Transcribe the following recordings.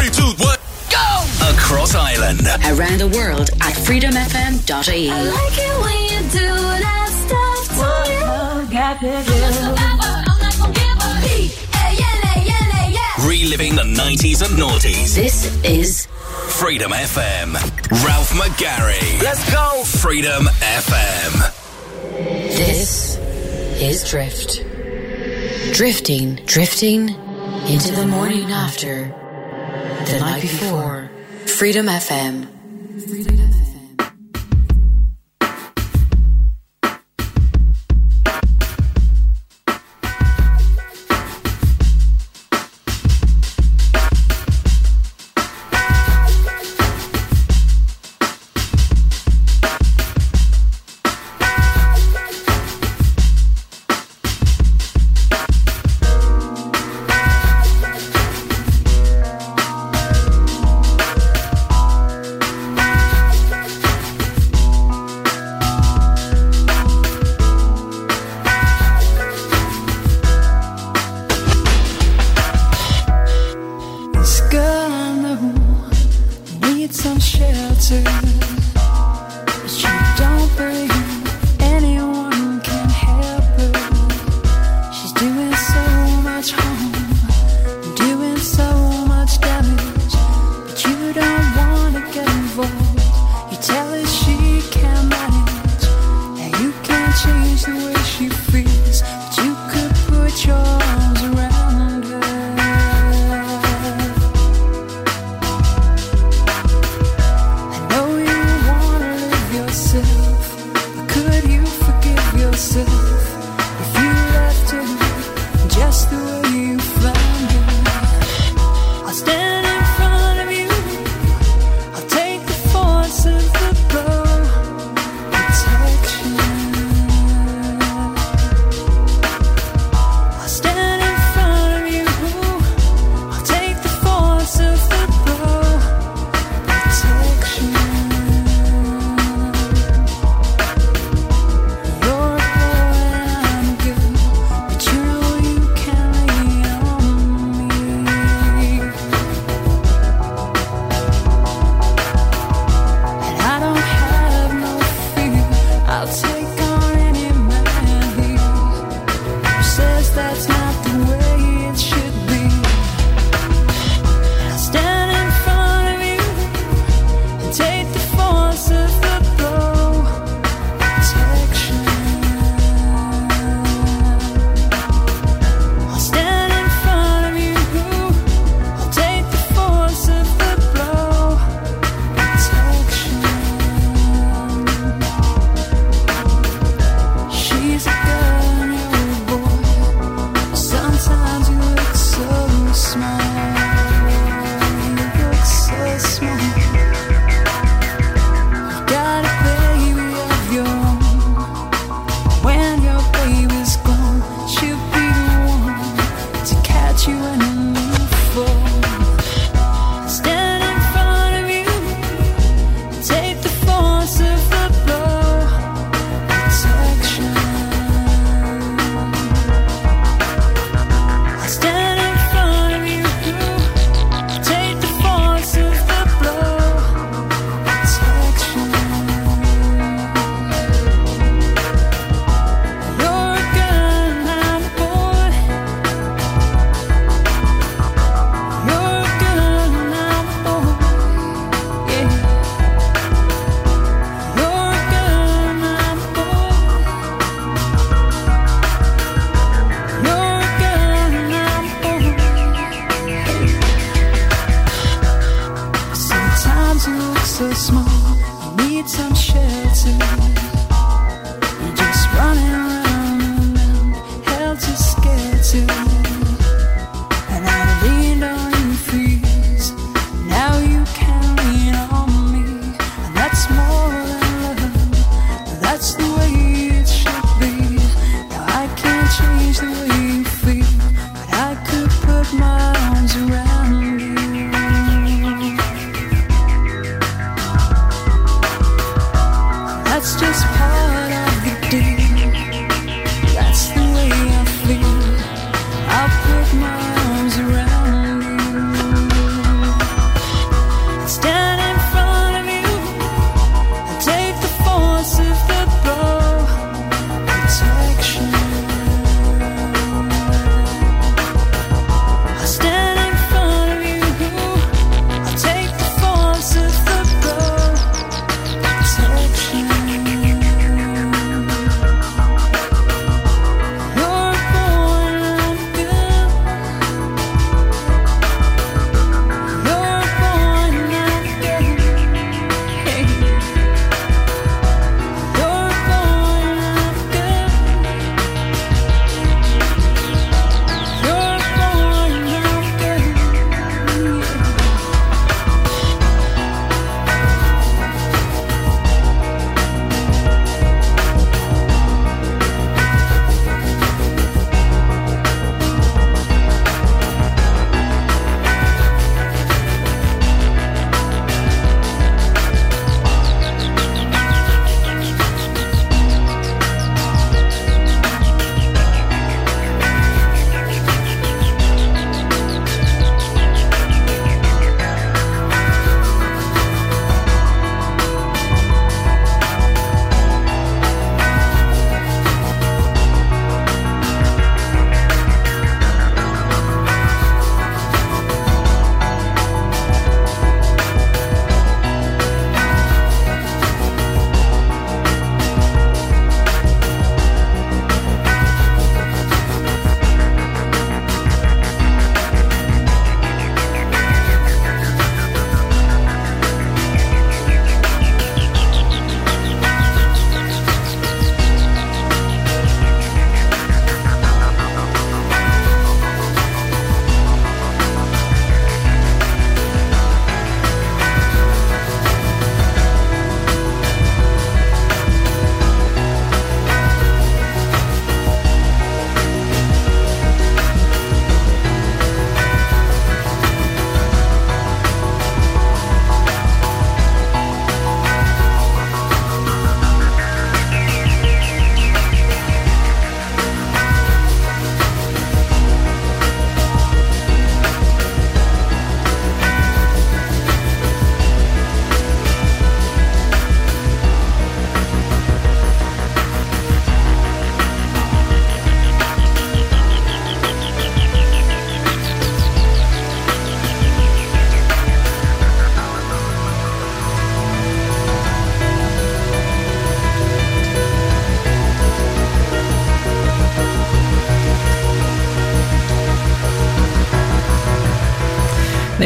Three, two, one, go! Across Ireland. Around the world at freedomfm.ie. I like it when you do that stuff to yeah, yeah. Reliving the 90s and noughties. This is Freedom FM. Ralph McGarry. Let's go! Freedom FM. This is Drift. Drifting, drifting into the morning after. The night before, Freedom FM. Freedom.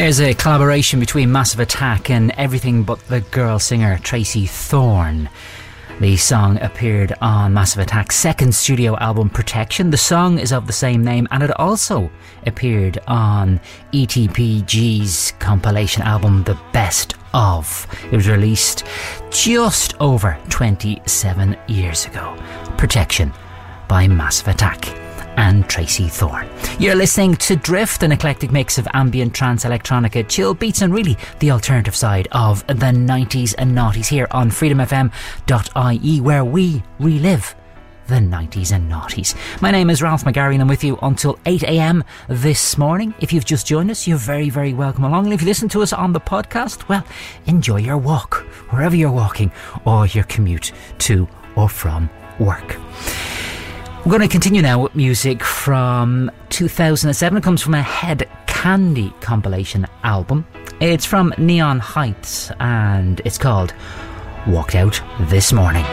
There's a collaboration between Massive Attack and everything but the girl singer Tracey Thorn. The song appeared on Massive Attack's second studio album Protection. The song is of the same name and it also appeared on EBTG's compilation album The Best of. It was released just over 27 years ago. Protection by Massive Attack and Tracey Thorn. You're listening to Drift, an eclectic mix of ambient trance, electronica, chill beats, and really the alternative side of the 90s and noughties here on freedomfm.ie, where we relive the 90s and noughties. My name is Ralph McGarry and I'm with you until 8am this morning. If you've just joined us, you're very, very welcome along. And if you listen to us on the podcast, well, enjoy your walk, wherever you're walking, or your commute to or from work. We're going to continue now with music from 2007. It comes from a Head Candy compilation album. It's from Neon Heights and it's called Walked Out This Morning.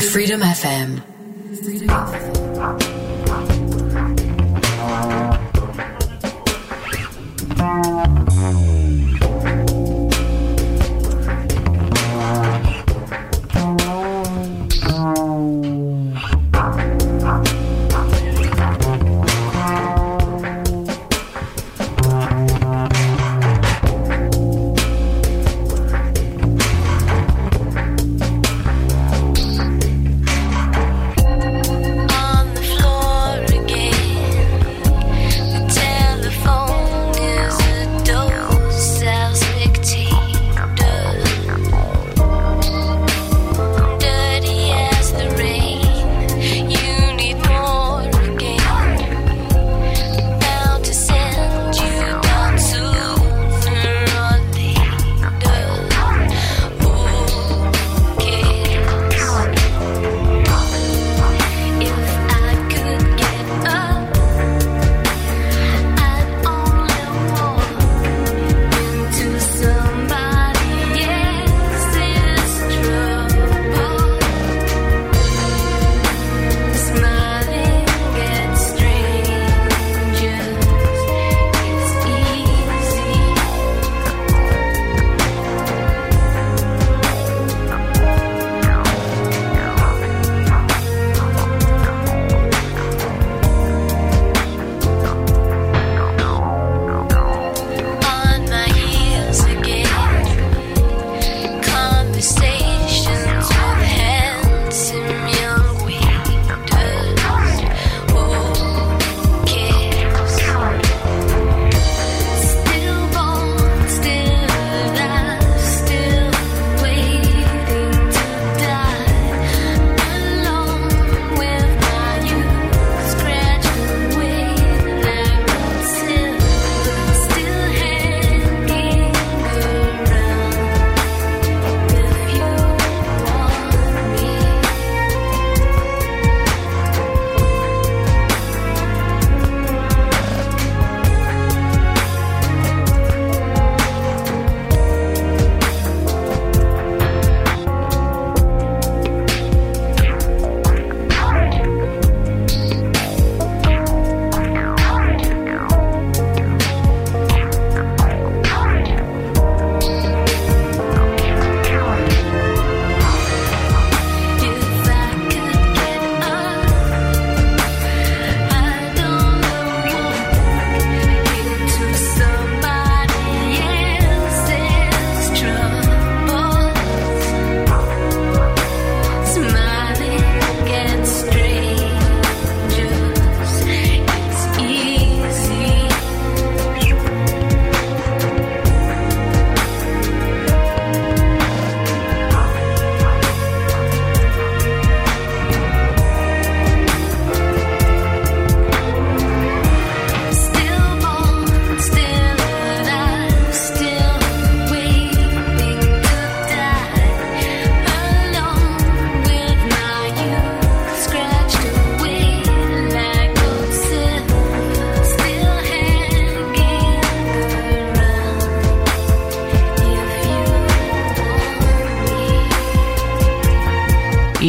Freedom FM.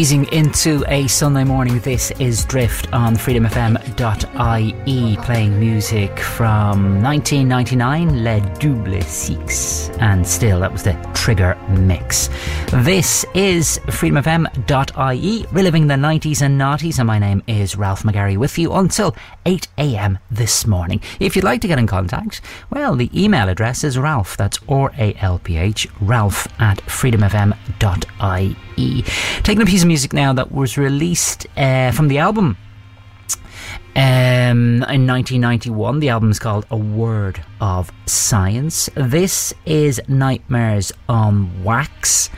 Easing into a Sunday morning, this is Drift on freedomfm.ie, playing music from 1999, Le Double Six, and still that was the Trigger Mix. This is freedomfm.ie, reliving the 90s and noughties, and my name is Ralph McGarry with you until 8 a.m. this morning. If you'd like to get in contact, well, the email address is Ralph, that's R A L P H, Ralph at freedomfm.ie. Taking a piece of music now that was released uh, from the album um, in 1991. The album is called A Word of Science. This is Nightmares on Wax,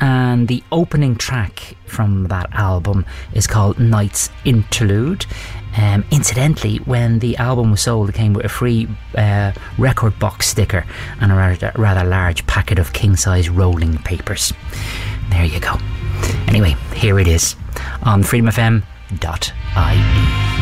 and the opening track from that album is called Night's Interlude. Um, incidentally, when the album was sold, it came with a free uh, record box sticker and a rather, rather large packet of king size rolling papers. There you go. Anyway, here it is on freedomfm.ie.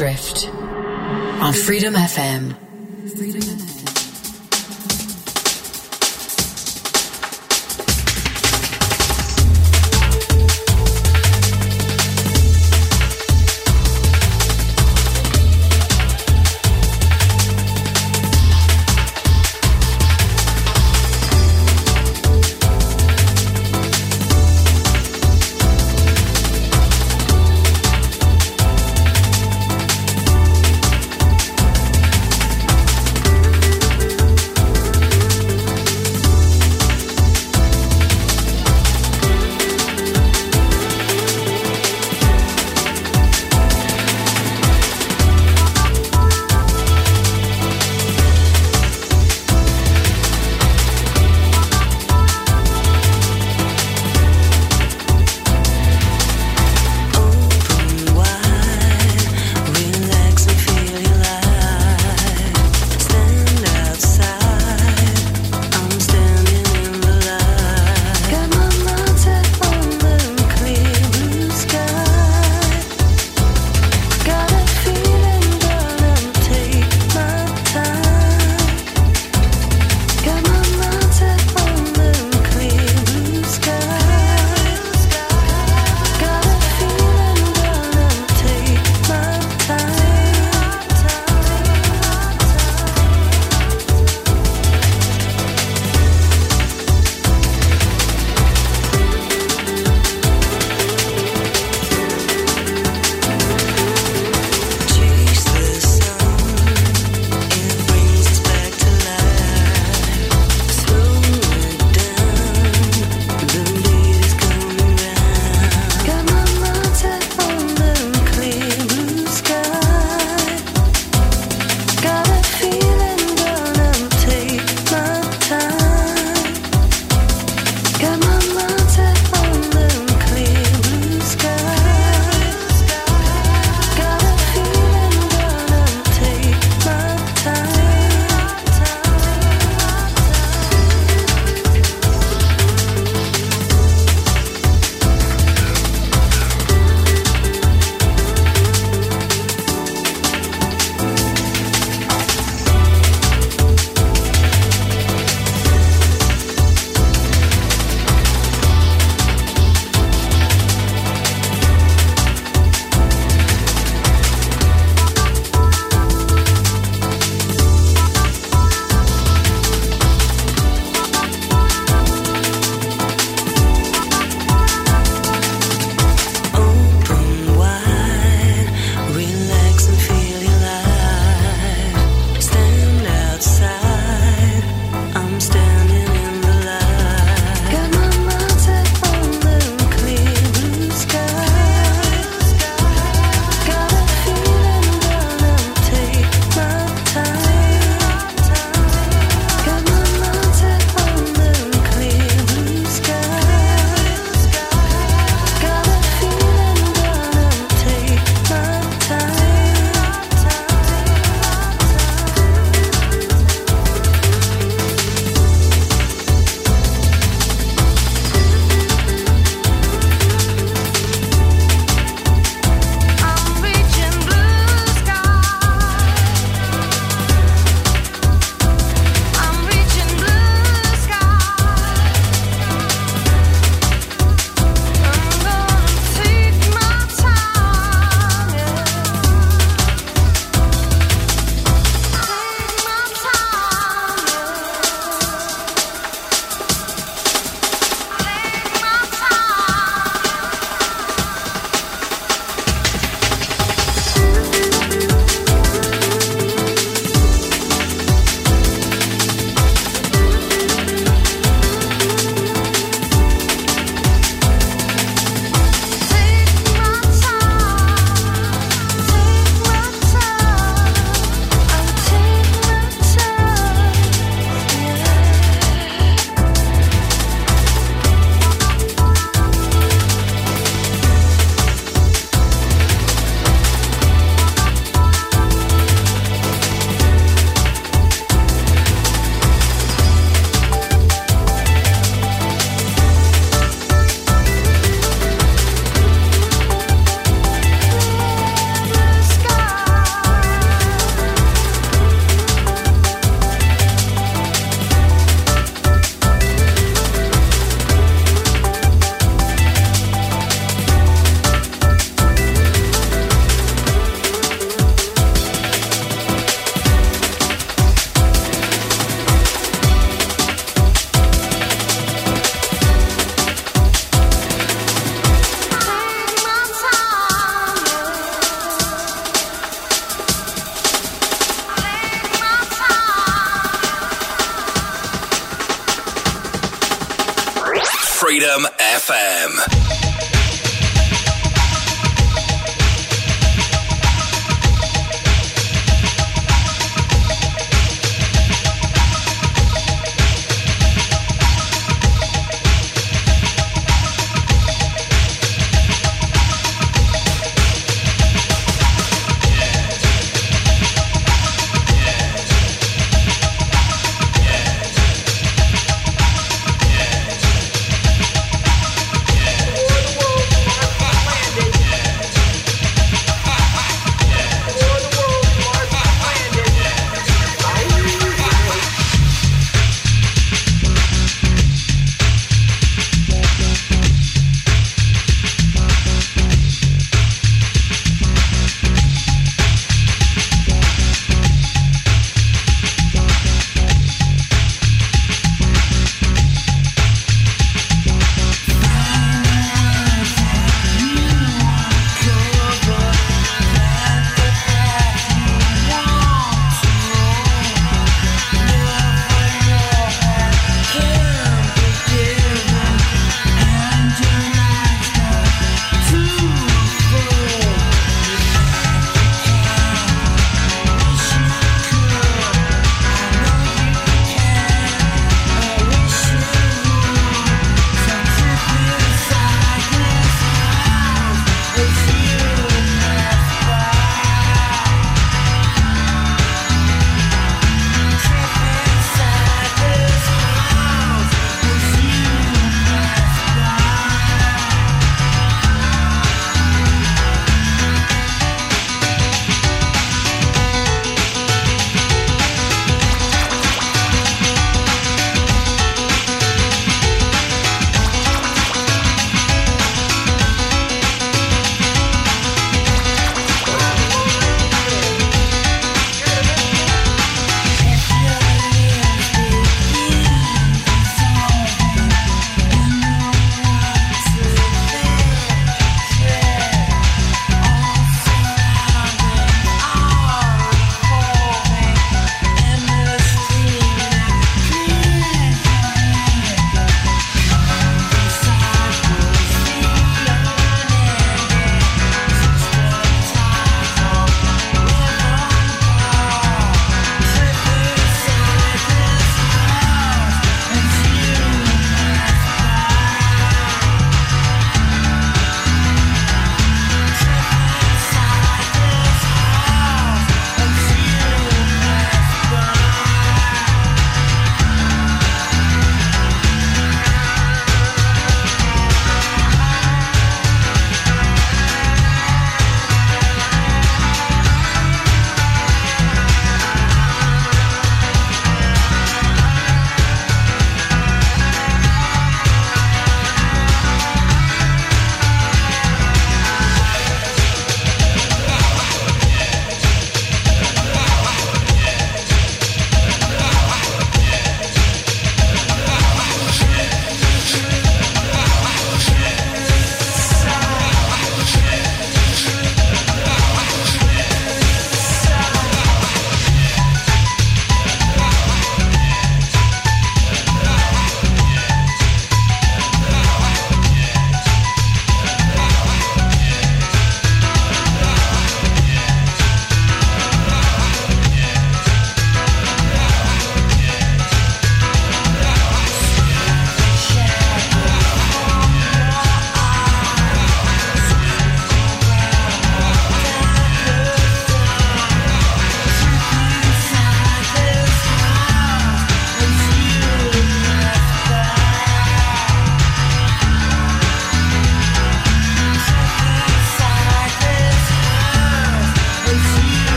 Drift on Freedom FM.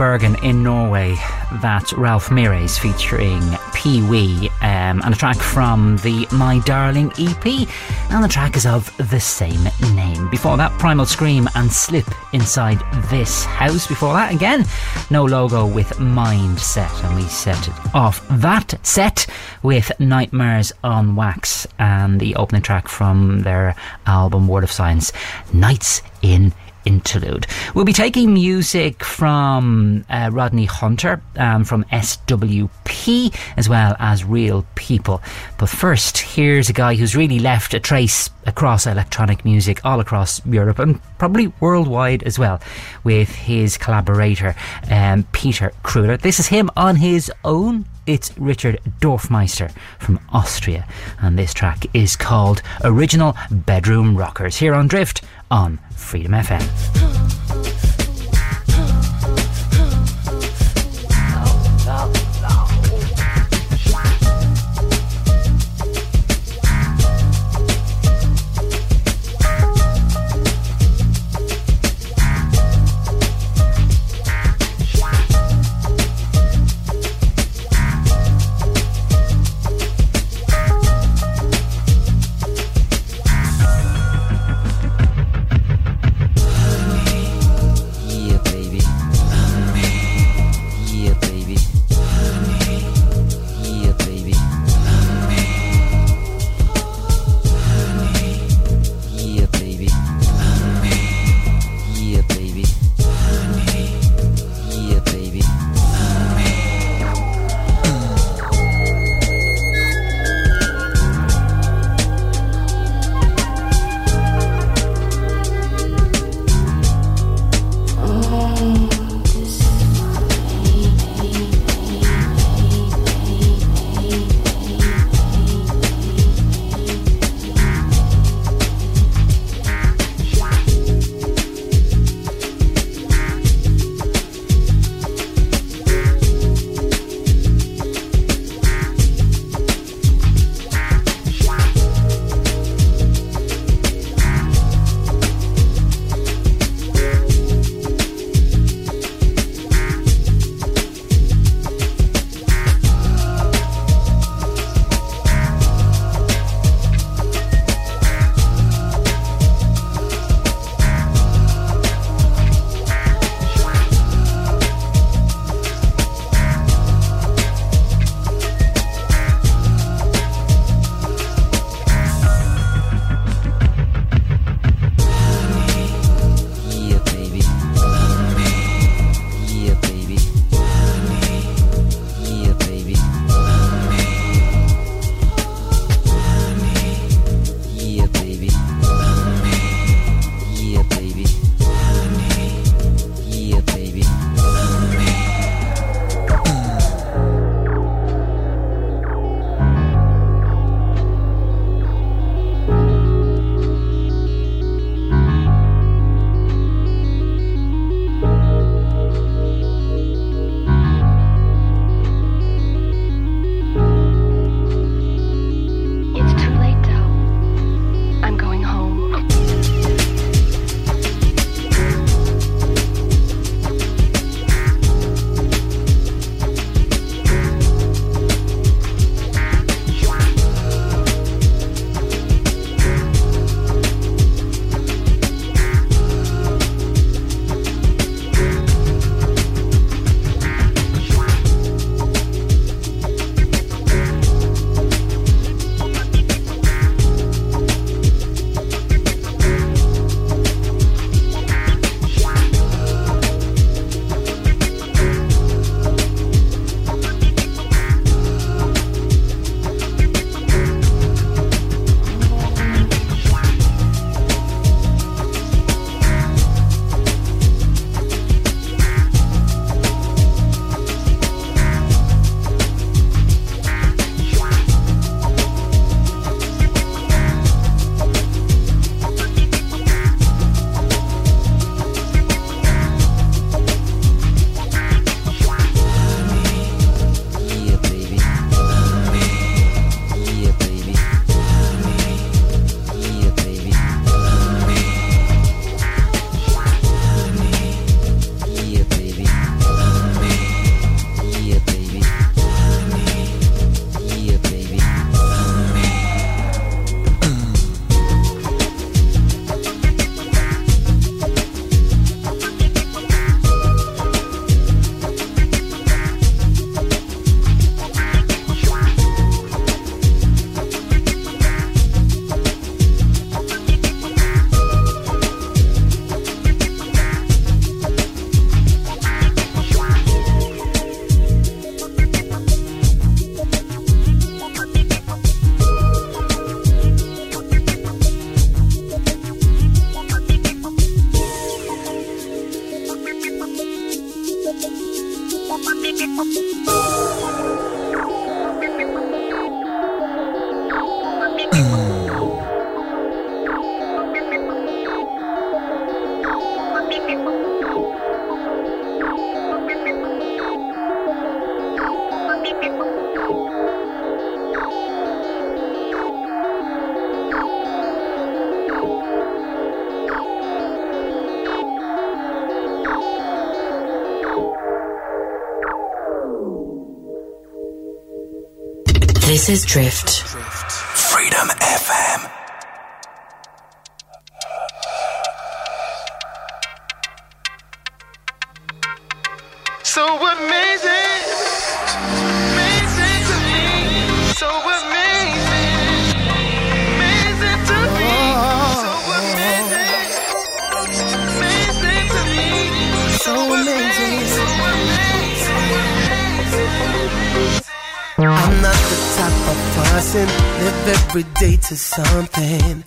Bergen in Norway. That's Ralph Myerz featuring Pee Wee, um, and a track from the My Darling EP, and the track is of the same name. Before that, Primal Scream and Slip Inside This House. Before that, again, No Logo with Mindset, and we set it off that set with Nightmares on Wax and the opening track from their album Word of Science, Nights in interlude. We'll be taking music from uh, Rodney Hunter um, from SWP as well as Real People. But first, here's a guy who's really left a trace across electronic music all across Europe and probably worldwide as well with his collaborator um, Peter Kruder. This is him on his own. It's Richard Dorfmeister from Austria, and this track is called Original Bedroom Rockers here on Drift on Freedom FM. This is Drift. To something.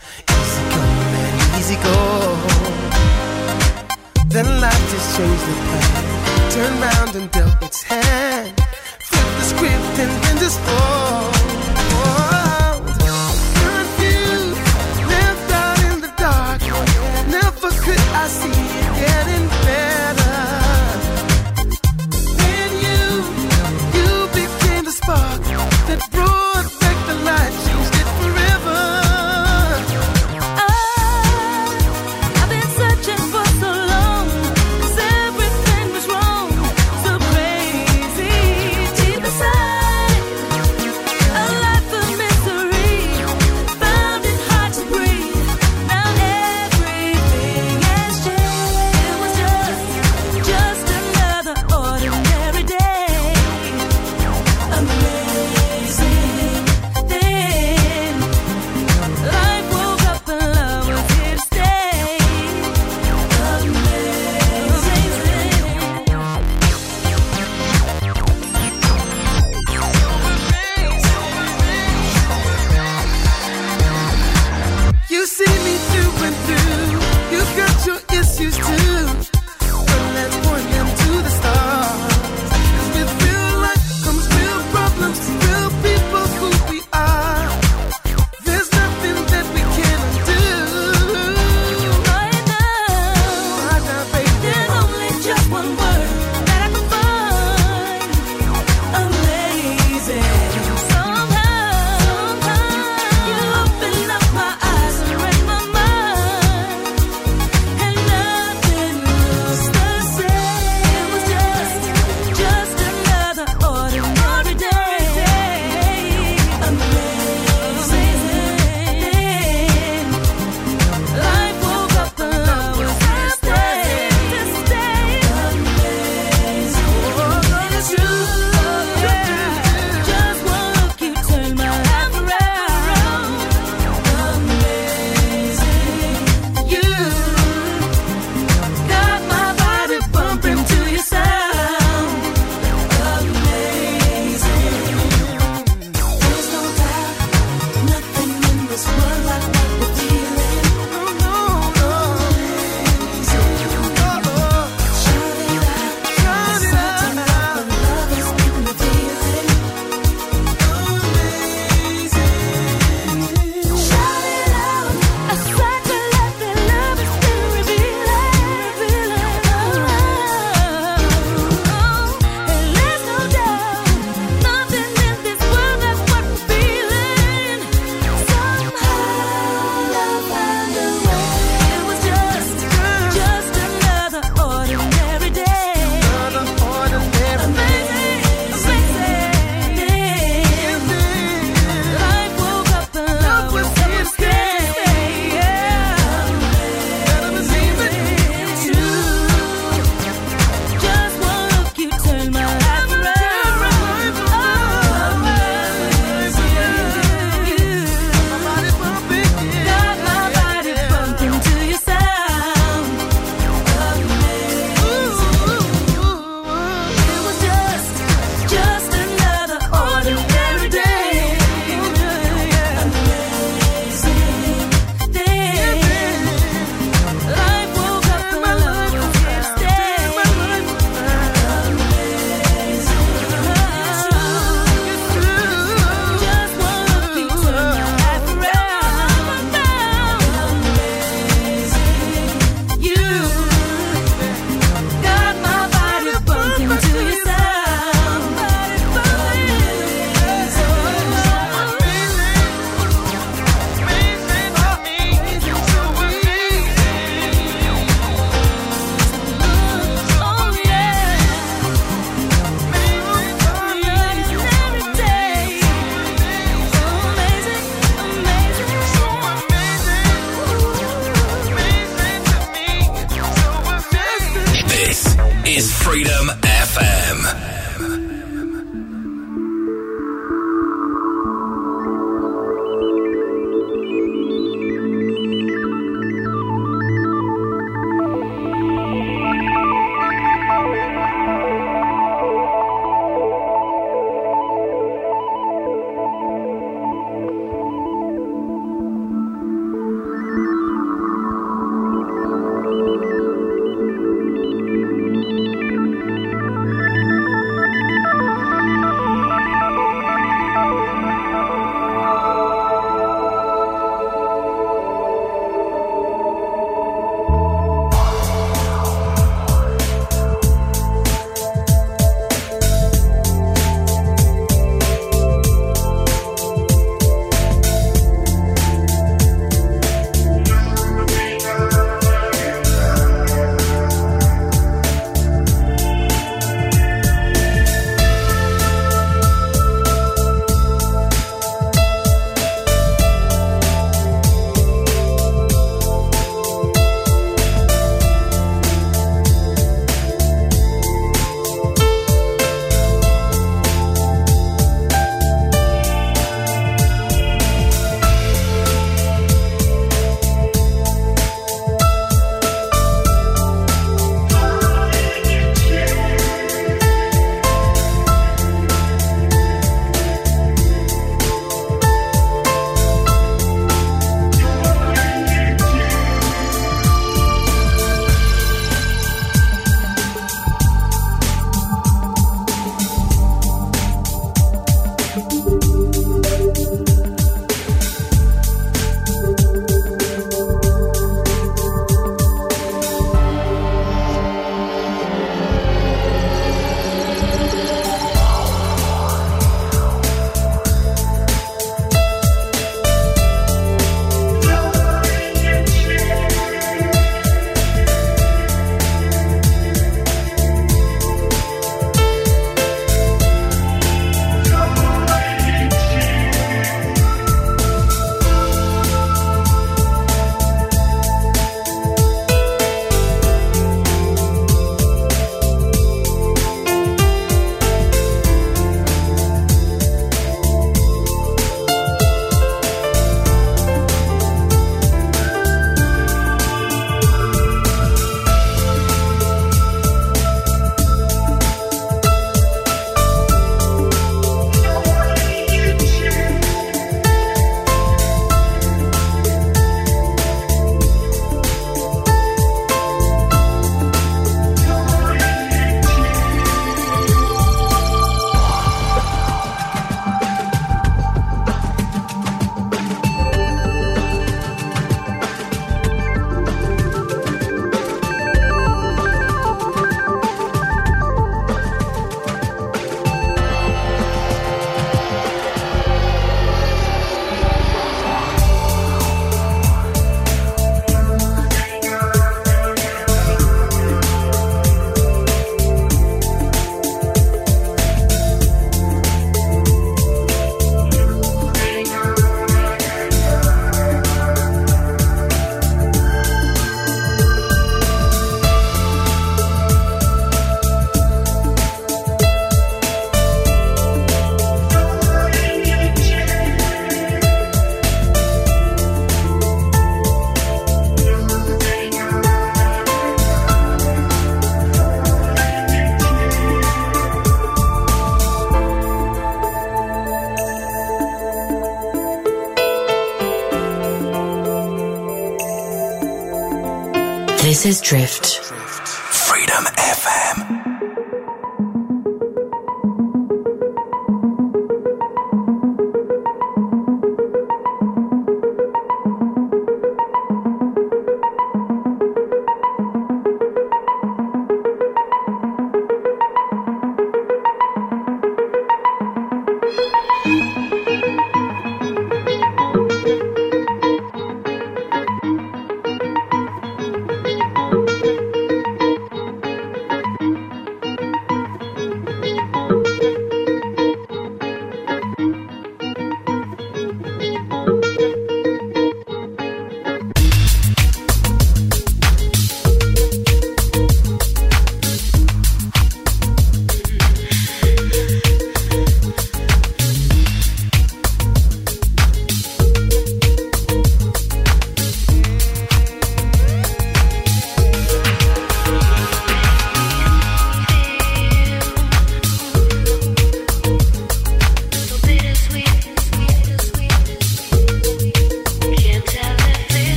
This is Drift.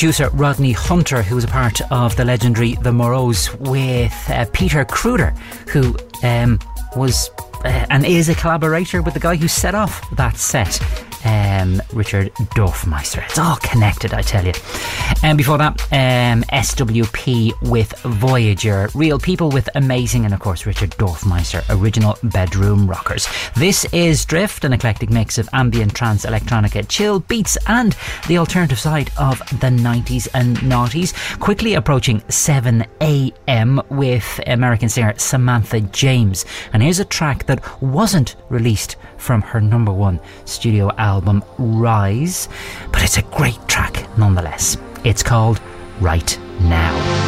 Producer Rodney Hunter, who was a part of the legendary The Moreaus, with uh, Peter Kruder, who um, was uh, and is a collaborator with the guy who set off that set. Um, Richard Dorfmeister. It's all connected, I tell you. And before that, um, SWP with Voyager. Real people with amazing, and of course, Richard Dorfmeister, original bedroom rockers. This is Drift, an eclectic mix of ambient, trance, electronica, chill beats, and the alternative side of the 90s and noughties. Quickly approaching 7 a.m. with American singer Samantha James. And here's a track that wasn't released from her number one studio album, Rise, but it's a great track nonetheless. It's called Right Now.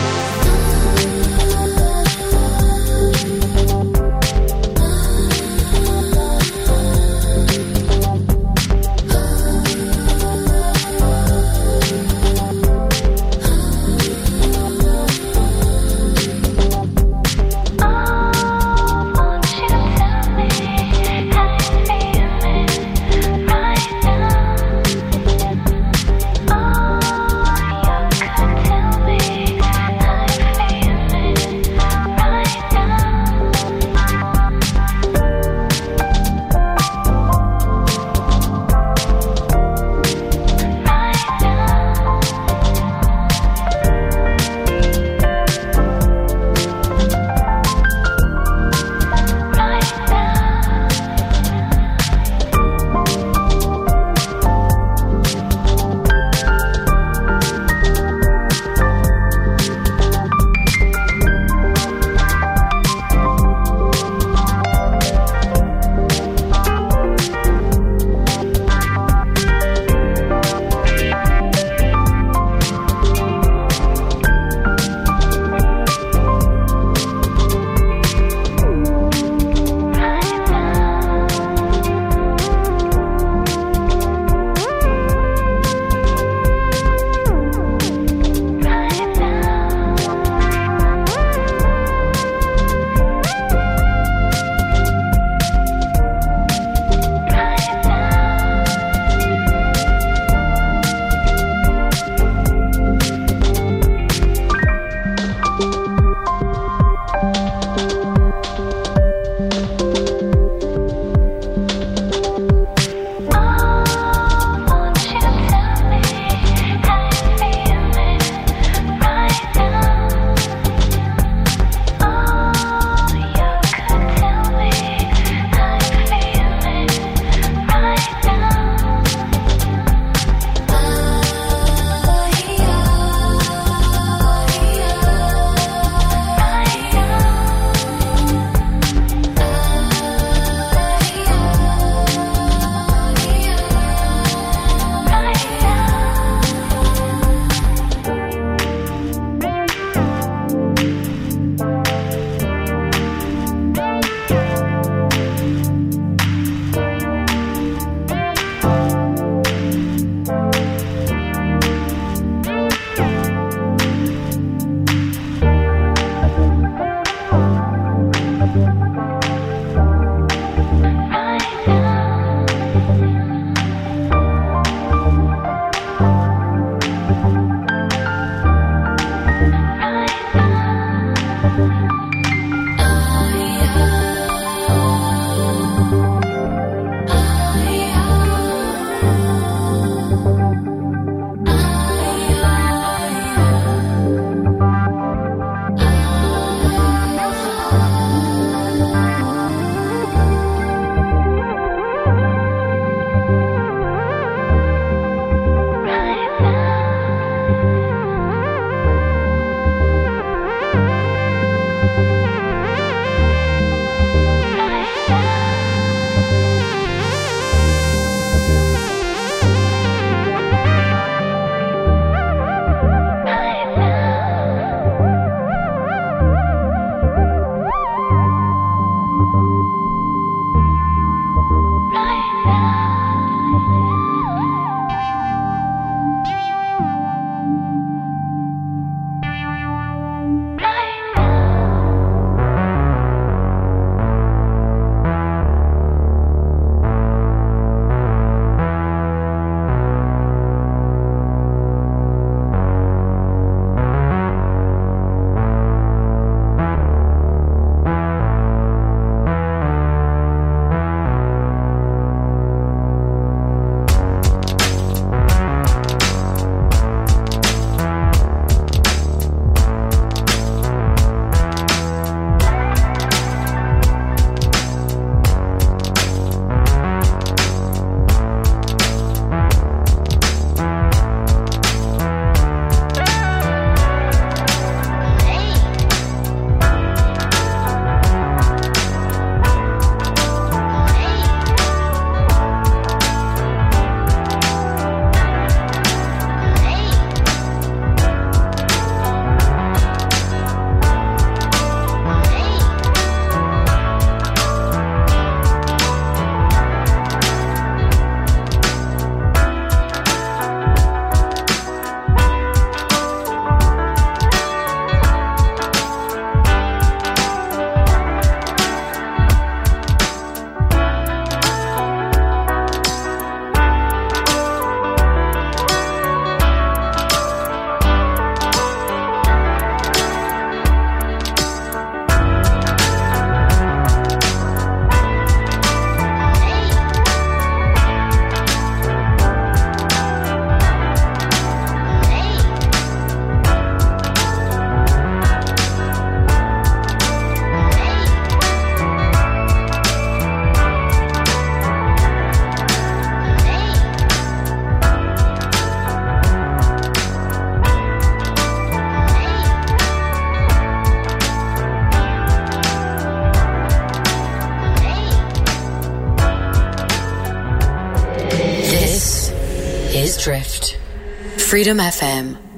Freedom FM.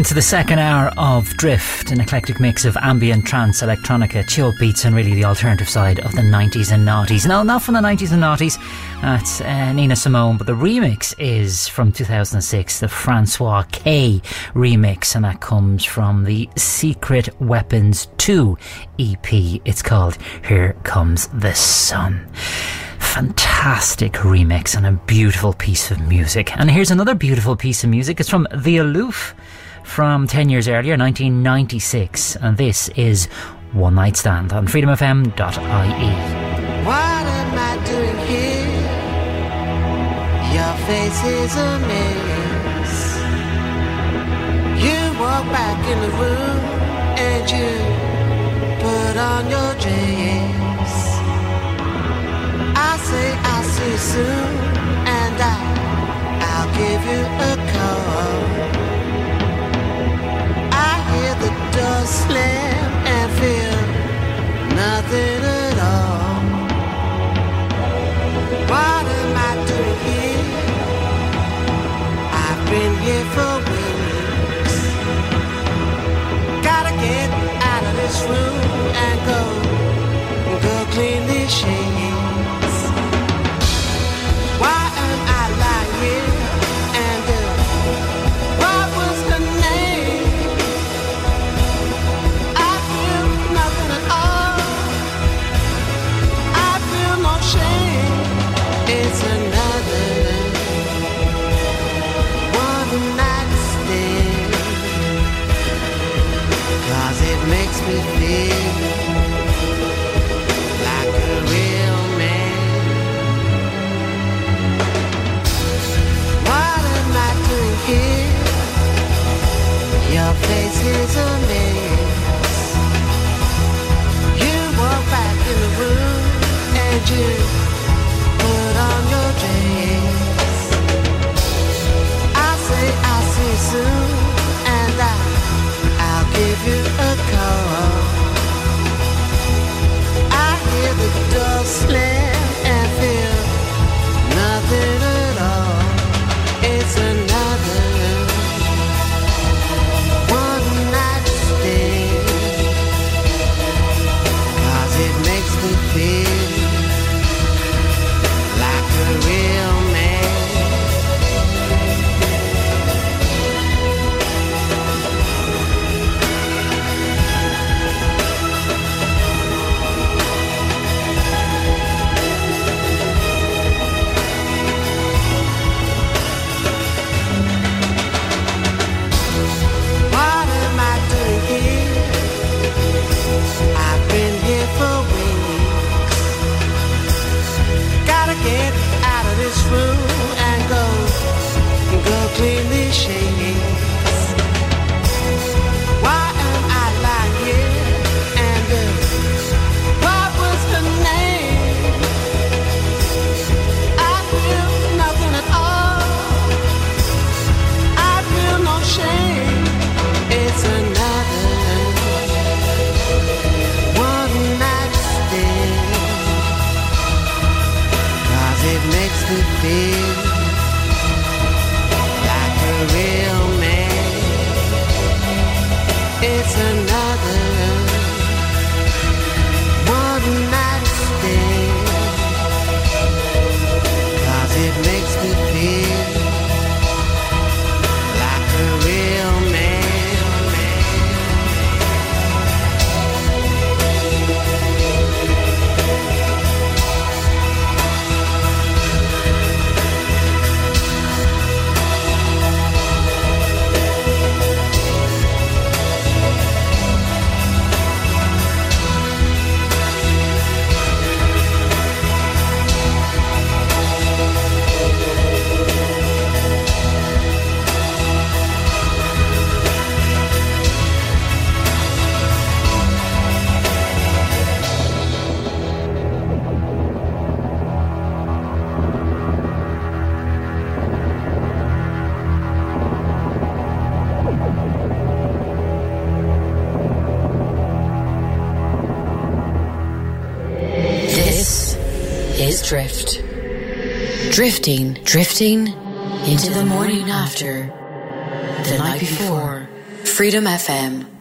Into the second hour of Drift, an eclectic mix of ambient, trance, electronica, chill beats, and really the alternative side of the 90s and noughties. Now, not from the 90s and noughties, that's uh, Nina Simone, but the remix is from 2006, the Francois K remix, and that comes from the Secret Weapons 2 EP. It's called Here Comes the Sun fantastic remix and a beautiful piece of music. And here's another beautiful piece of music. It's from The Aloof from 10 years earlier, 1996. And this is One Night Stand on freedomfm.ie. What am I doing here? Your face is a maze. You walk back in the room and you put on your dress. I say I'll see you soon and I, I'll give you a call. Door slam and feel nothing at all. What am I doing here? I've been here for weeks. Gotta get out of this room and go, go clean these sheets. Is a. You walk back in the room and you put on your dress. I say I'll see you soon and I, I'll give you a Into the morning after, the night before. Freedom FM.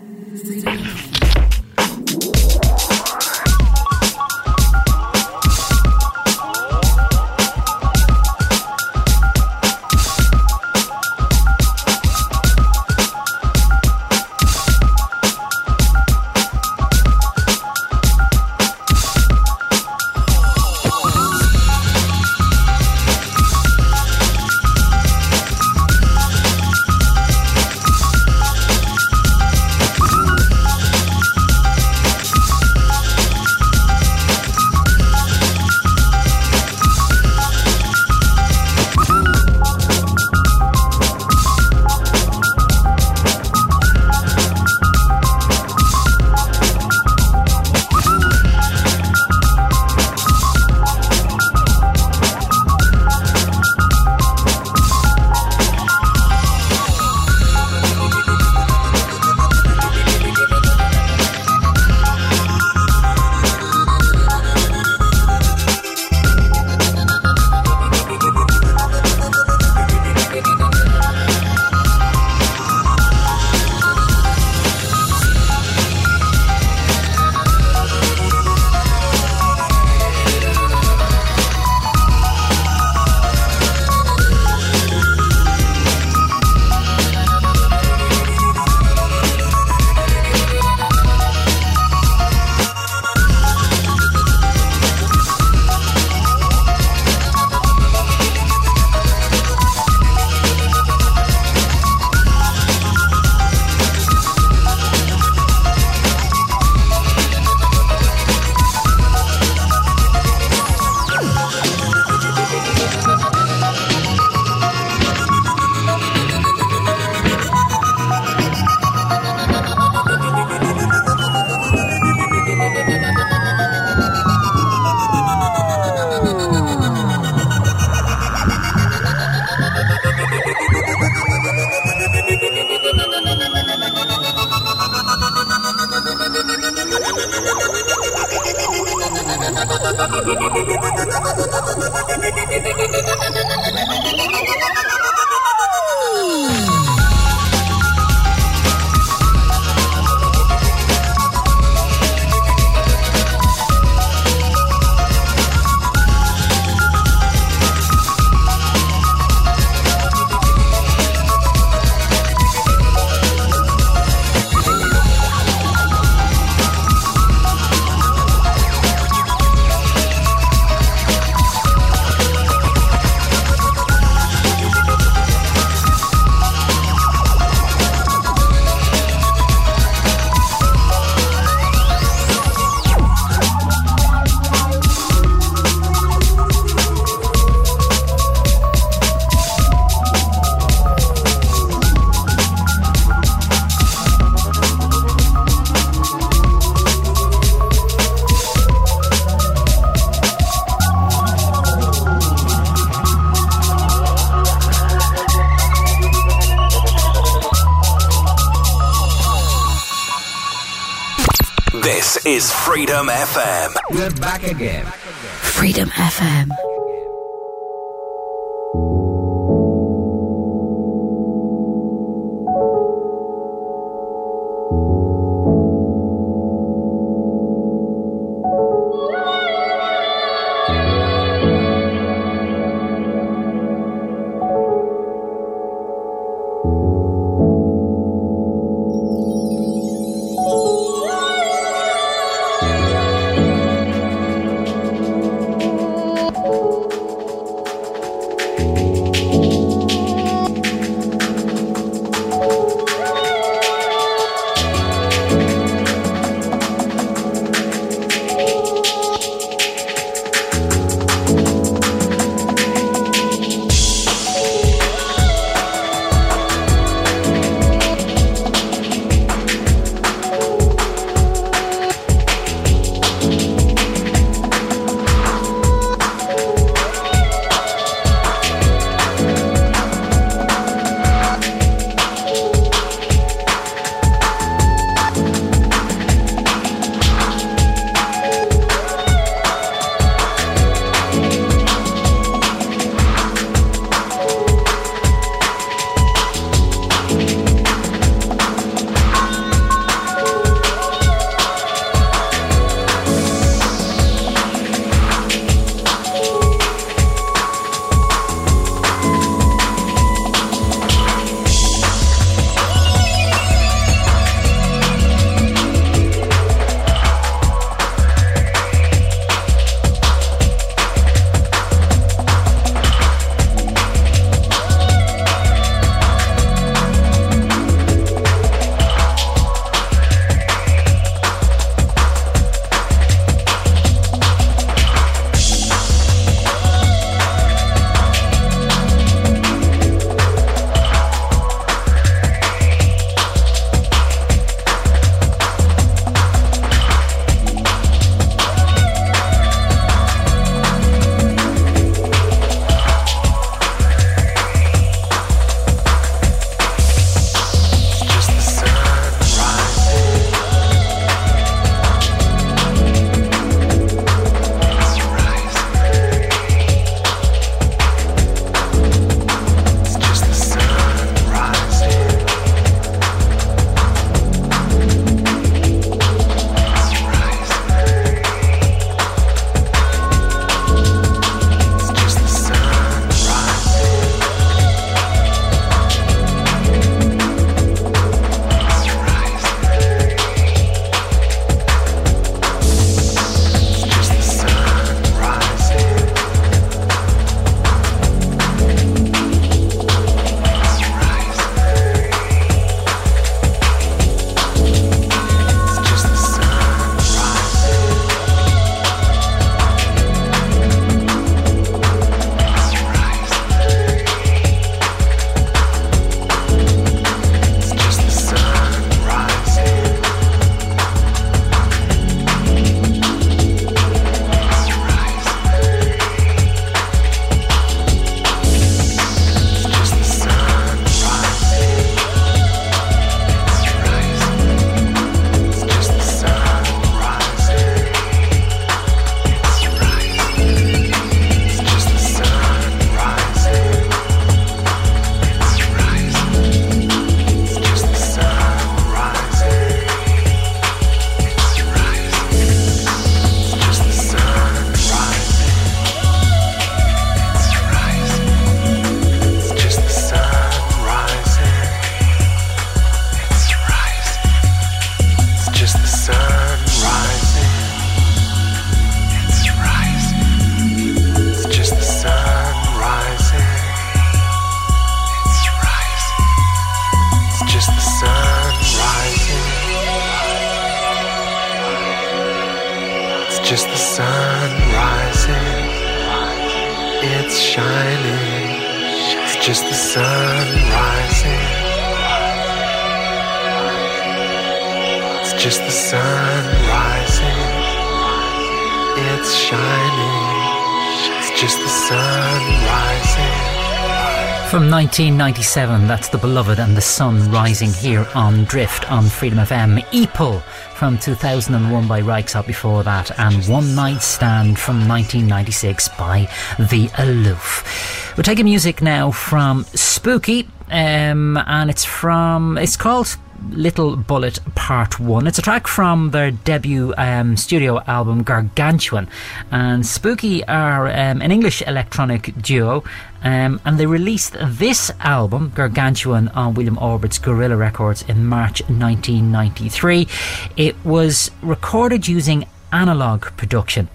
1997, that's The Beloved and the Sun Rising here on Drift on Freedom FM. Eple from 2001 by Röyksopp before that, and One Night Stand from 1996 by The Aloof. We're taking music now from Spooky, um, and it's from, it's called Little Bullet Part 1. It's a track from their debut um, studio album Gargantuan. And Spooky are um, an English electronic duo. Um, and they released this album, Gargantuan, on William Orbit's Guerilla Records in March 1993. It was recorded using analog production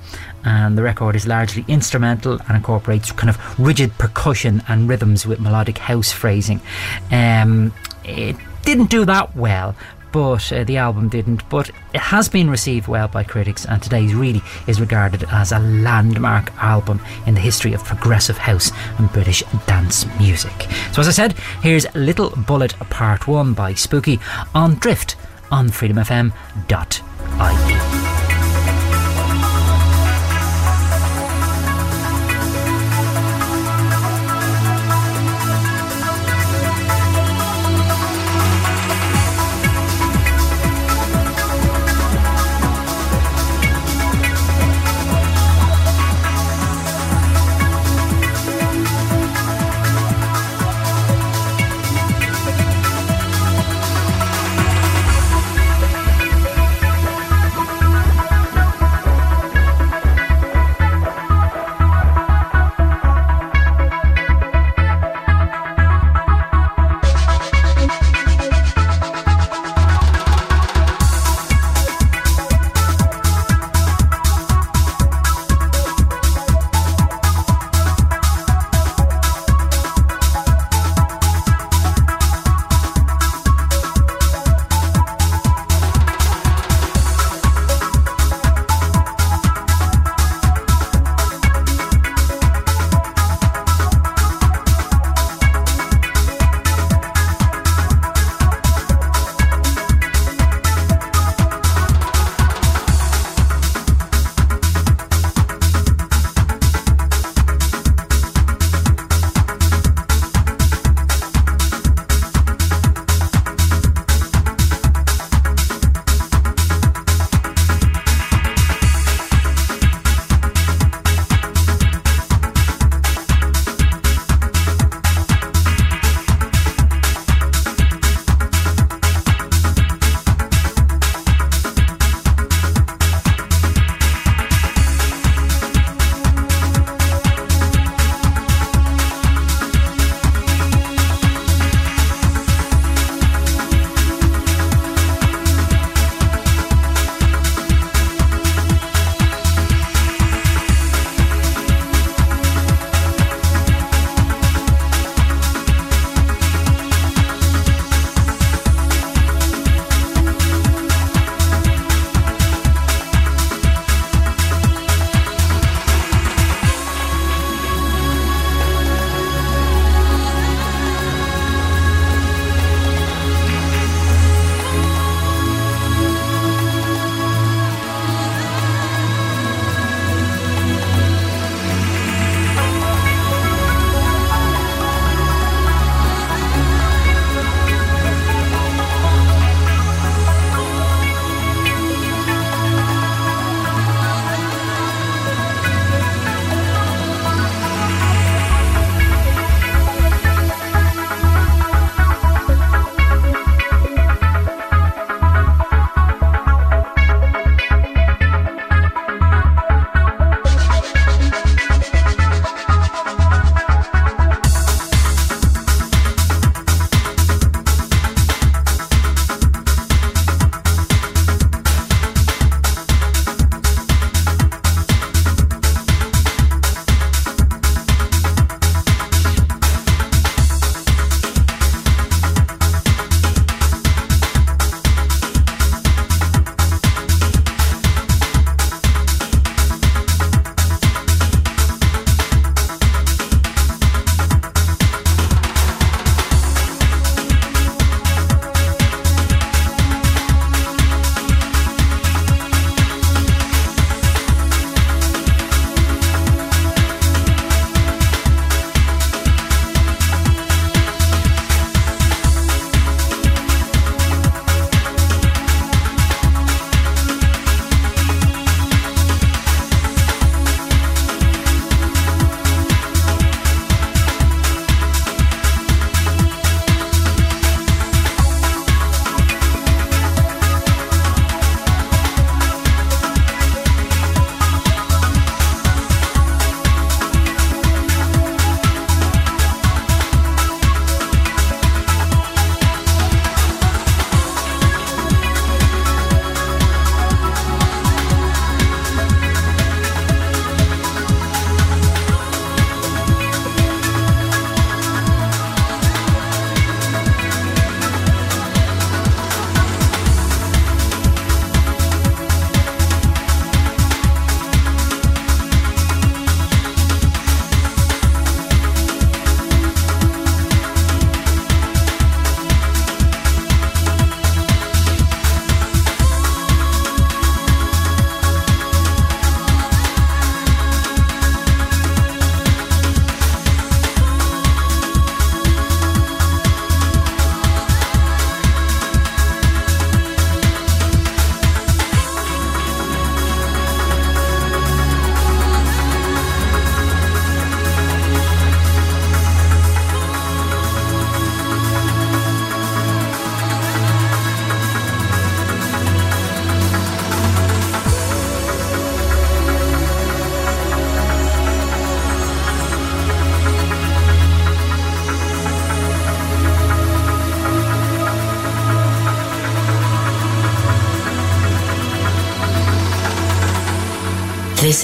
and the record is largely instrumental and incorporates kind of rigid percussion and rhythms with melodic house phrasing. Um, it didn't do that well. But uh, the album didn't. But it has been received well by critics, and today's really is regarded as a landmark album in the history of progressive house and British dance music. So, as I said, here's Little Bullet Part 1 by Spooky on Drift on freedomfm.ie.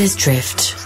Is Drift.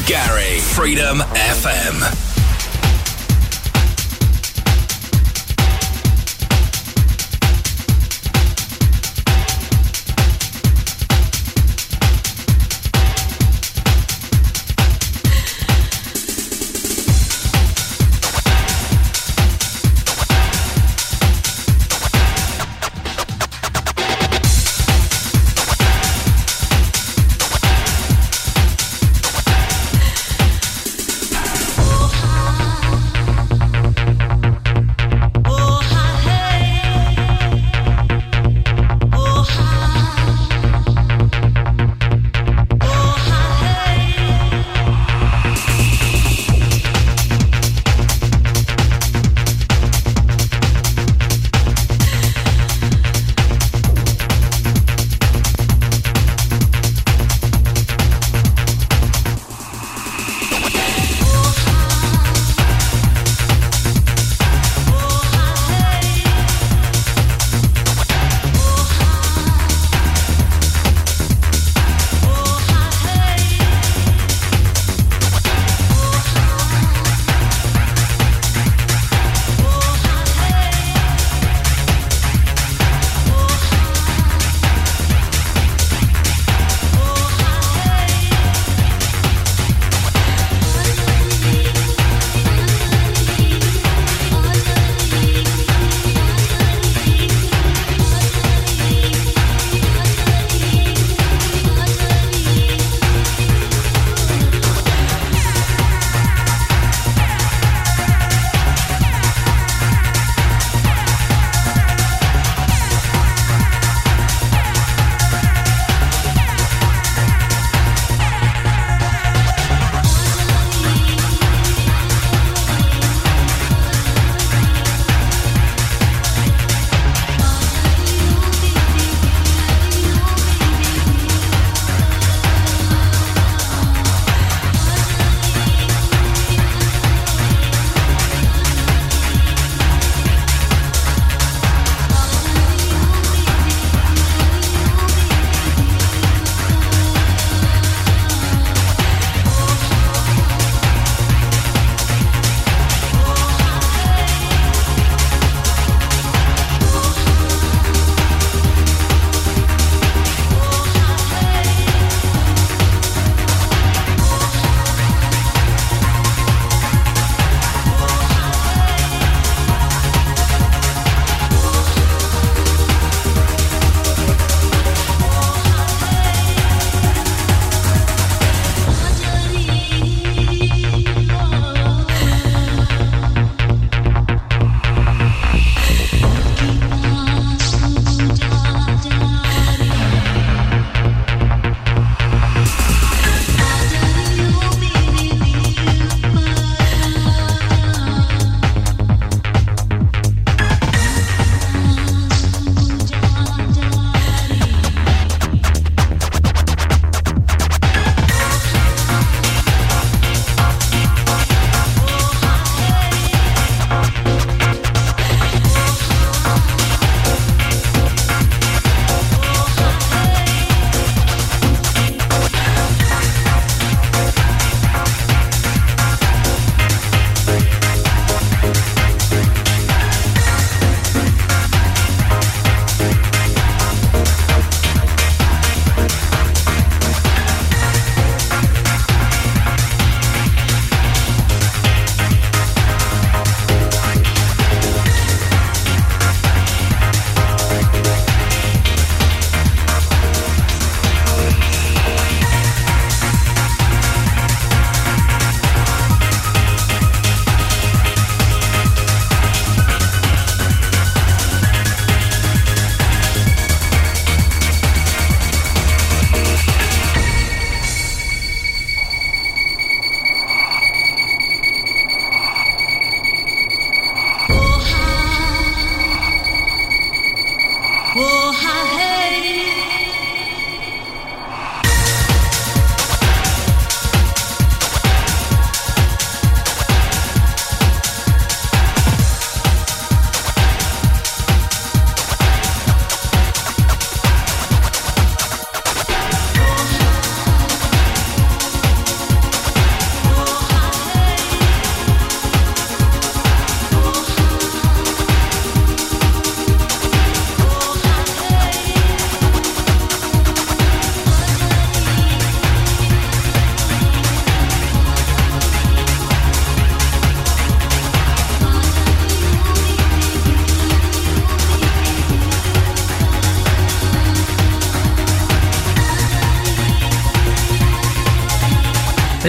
McGarry. Freedom FM.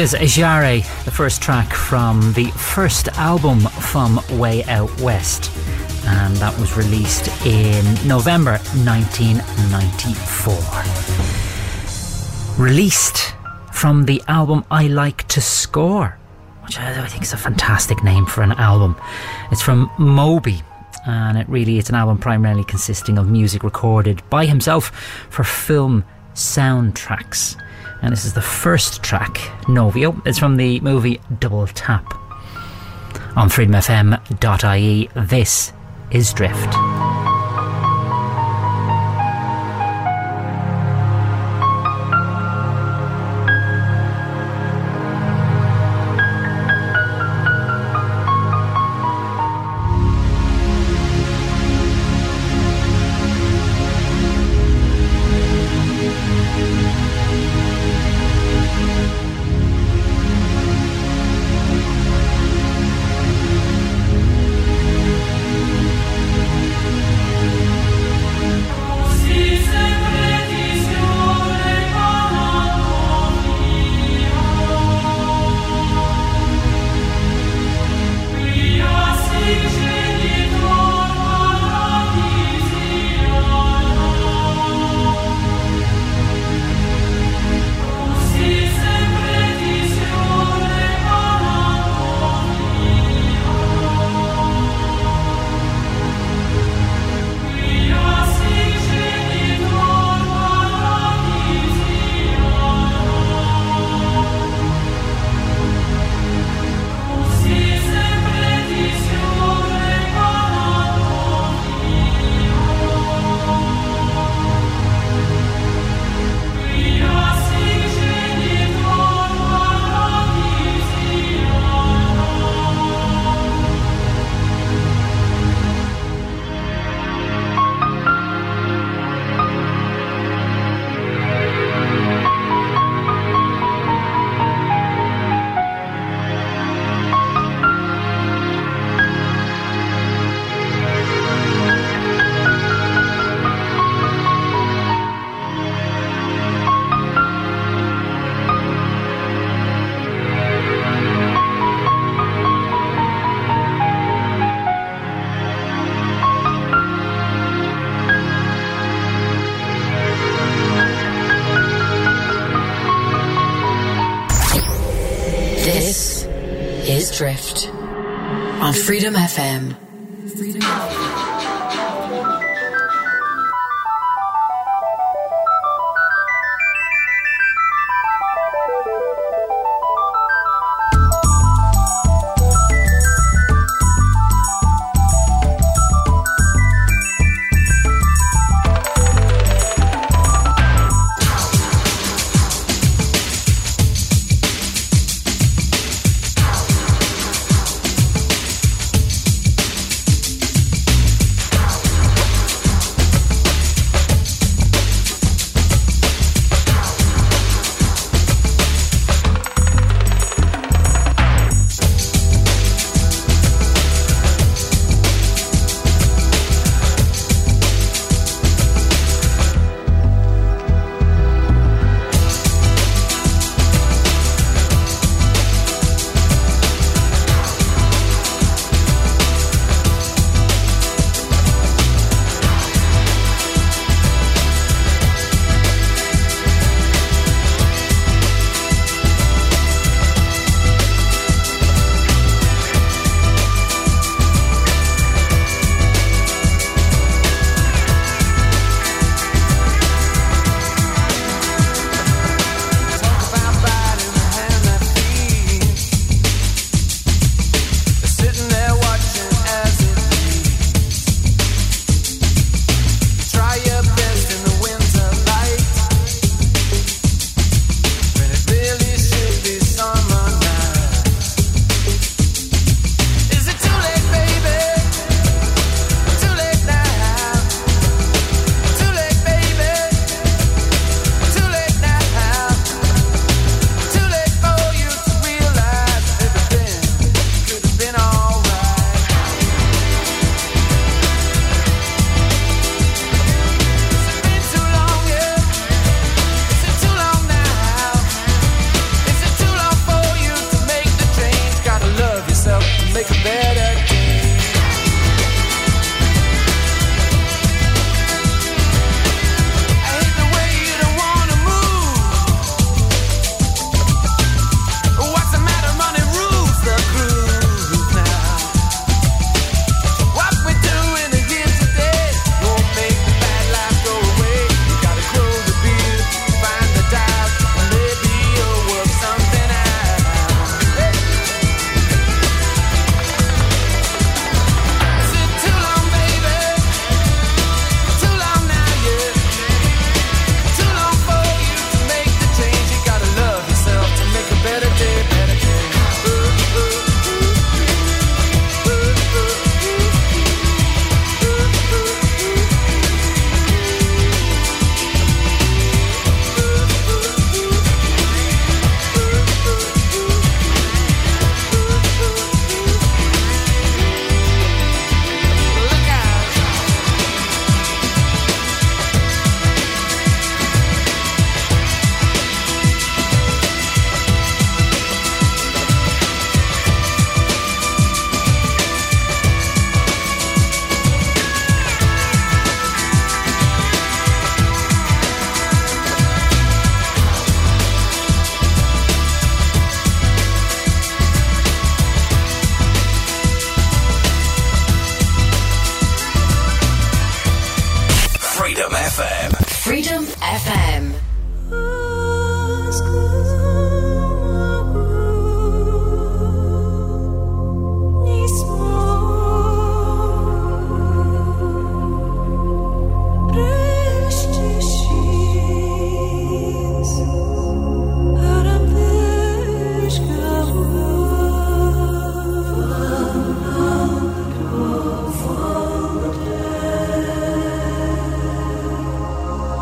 Is Ajare, the first track from the first album from Way Out West, and that was released in November 1994. Released from the album I Like to Score, which I I think is a fantastic name for an album. It's from Moby, and it really is an album primarily consisting of music recorded by himself for film soundtracks. And this is the first track, Novio. It's from the movie Double Tap. On freedomfm.ie, this is Drift.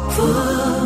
佛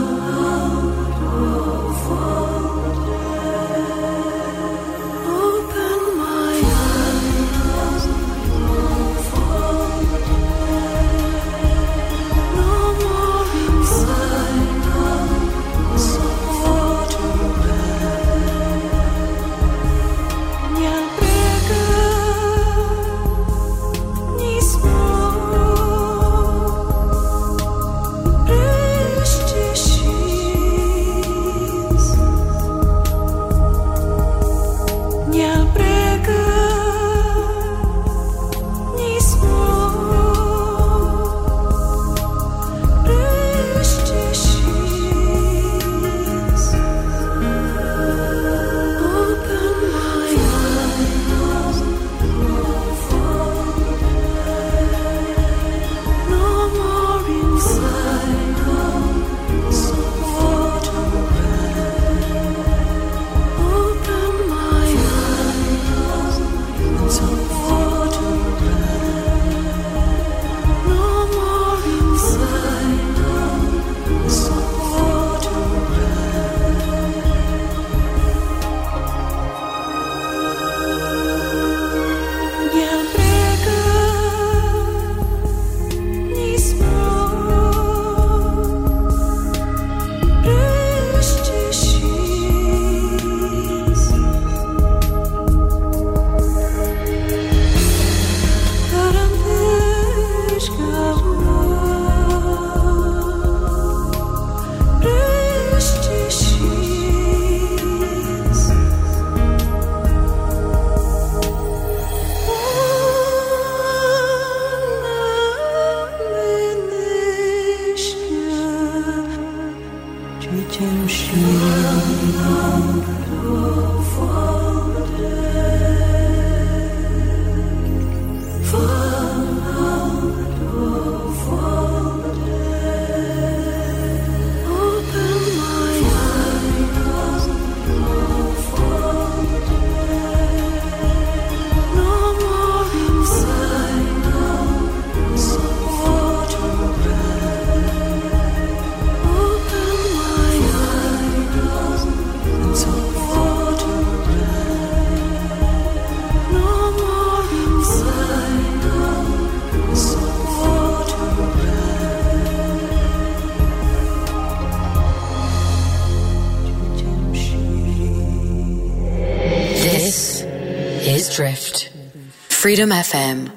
Freedom FM.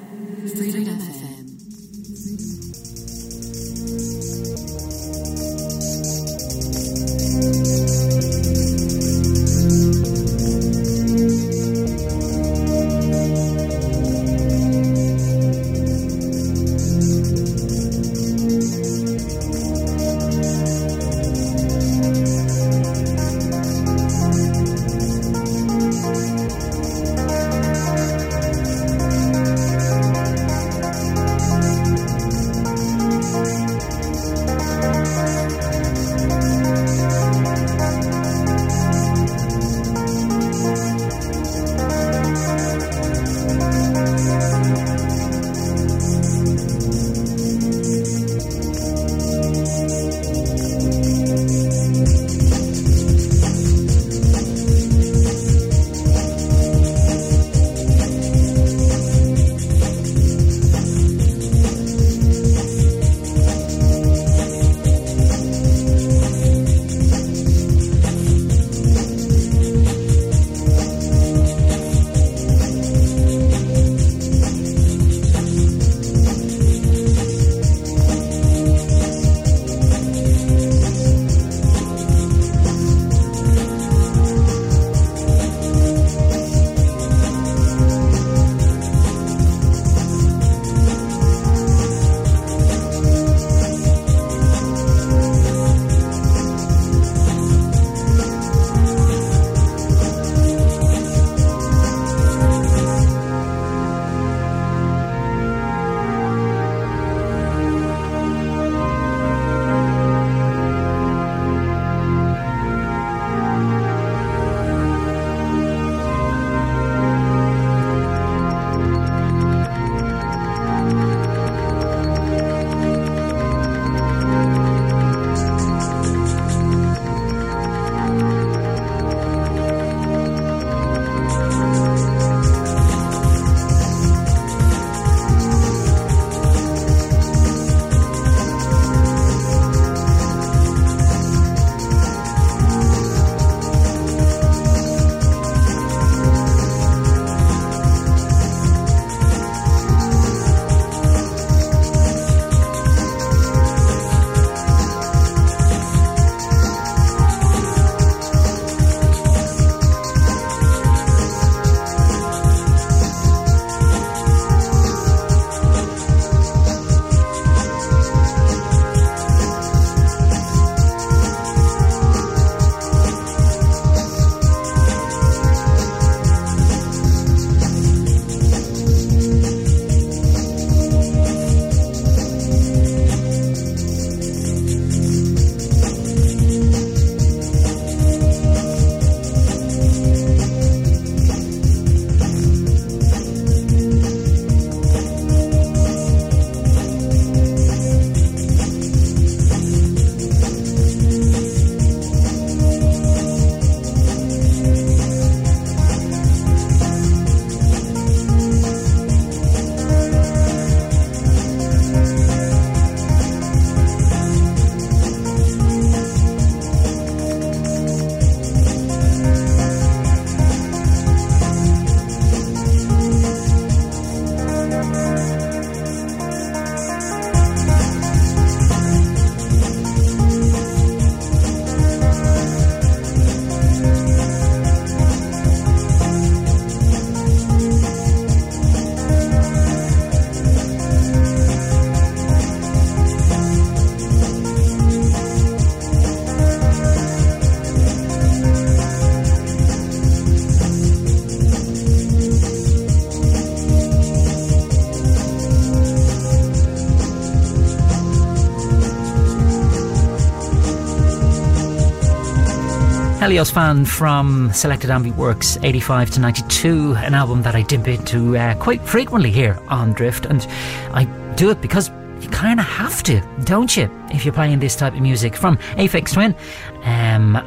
Heliosphan from Selected Ambient Works 85 to 92, an album that I dip into uh, quite frequently here on Drift, and I do it because you kind of have to, don't you, if you're playing this type of music from Aphex Twin. Um, uh,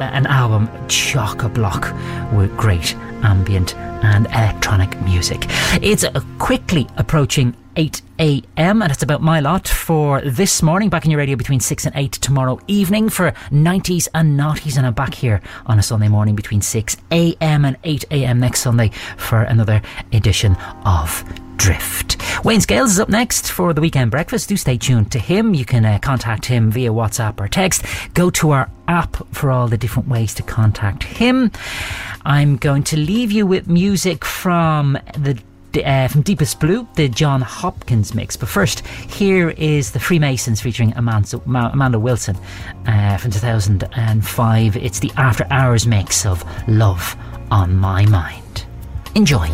an album chock a block with great ambient and electronic music. It's quickly approaching 8 a.m. and it's about my lot for this morning. Back in your radio between 6 and 8 tomorrow evening for 90s and naughties. And I'm back here on a Sunday morning between 6 a.m. and 8 a.m. next Sunday for another edition of Drift. Wayne Scales is up next for the weekend breakfast. Do stay tuned to him. You can uh, contact him via WhatsApp or text. Go to our app for all the different ways to contact him. I'm going to leave you with music from the uh, from Deepest Blue, the John Hopkins mix. But first, here is the Freemasons featuring Amanda, Amanda Wilson uh, from 2005. It's the After Hours mix of Love on My Mind. Enjoy.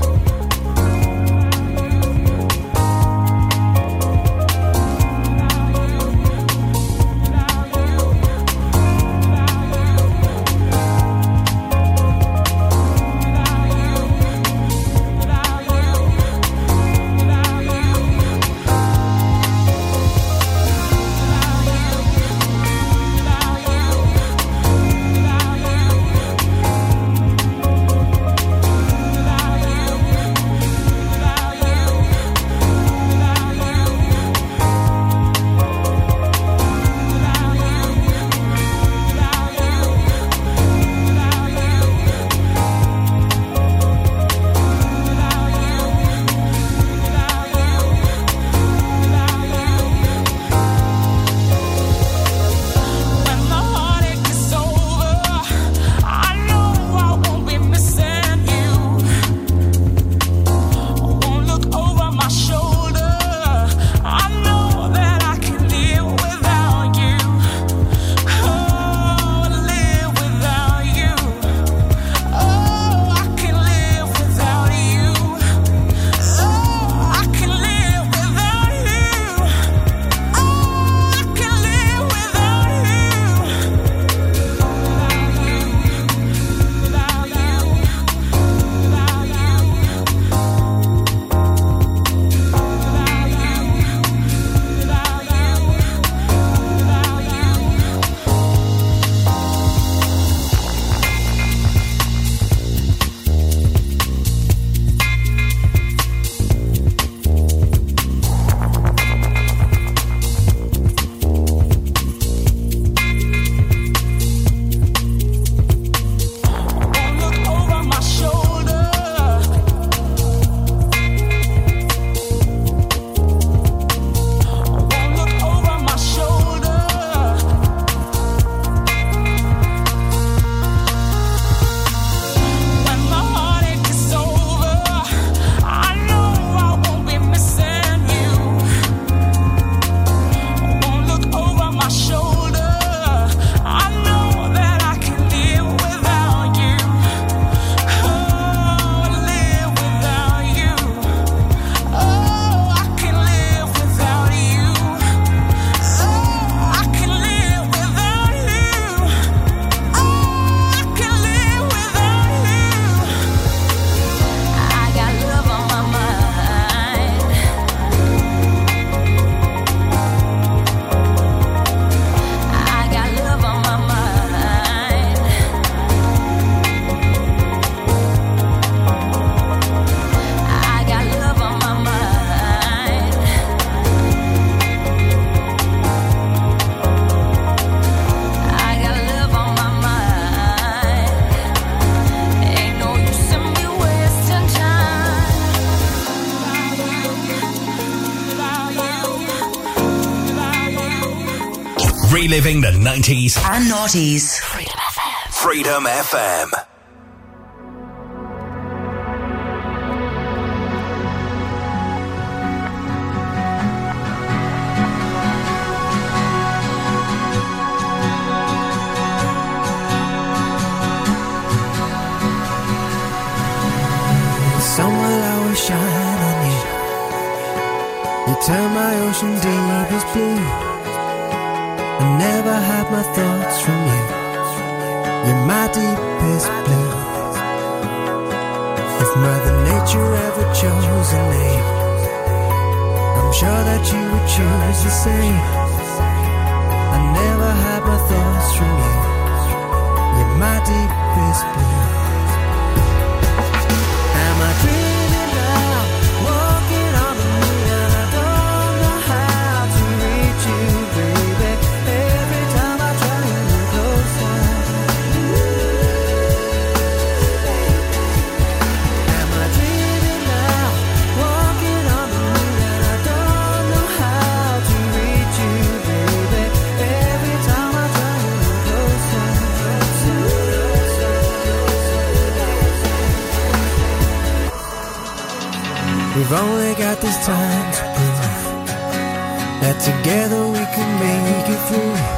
Reliving the 90s. And naughties. Freedom FM. Summer light will shine on you. You turn my ocean deepest blue. I never hide my thoughts from you. You're my deepest blue. If Mother Nature ever chose a name, I'm sure that you would choose the same. I never had my thoughts from you. You're my deepest blue. We've got this time to prove that together we can make it through.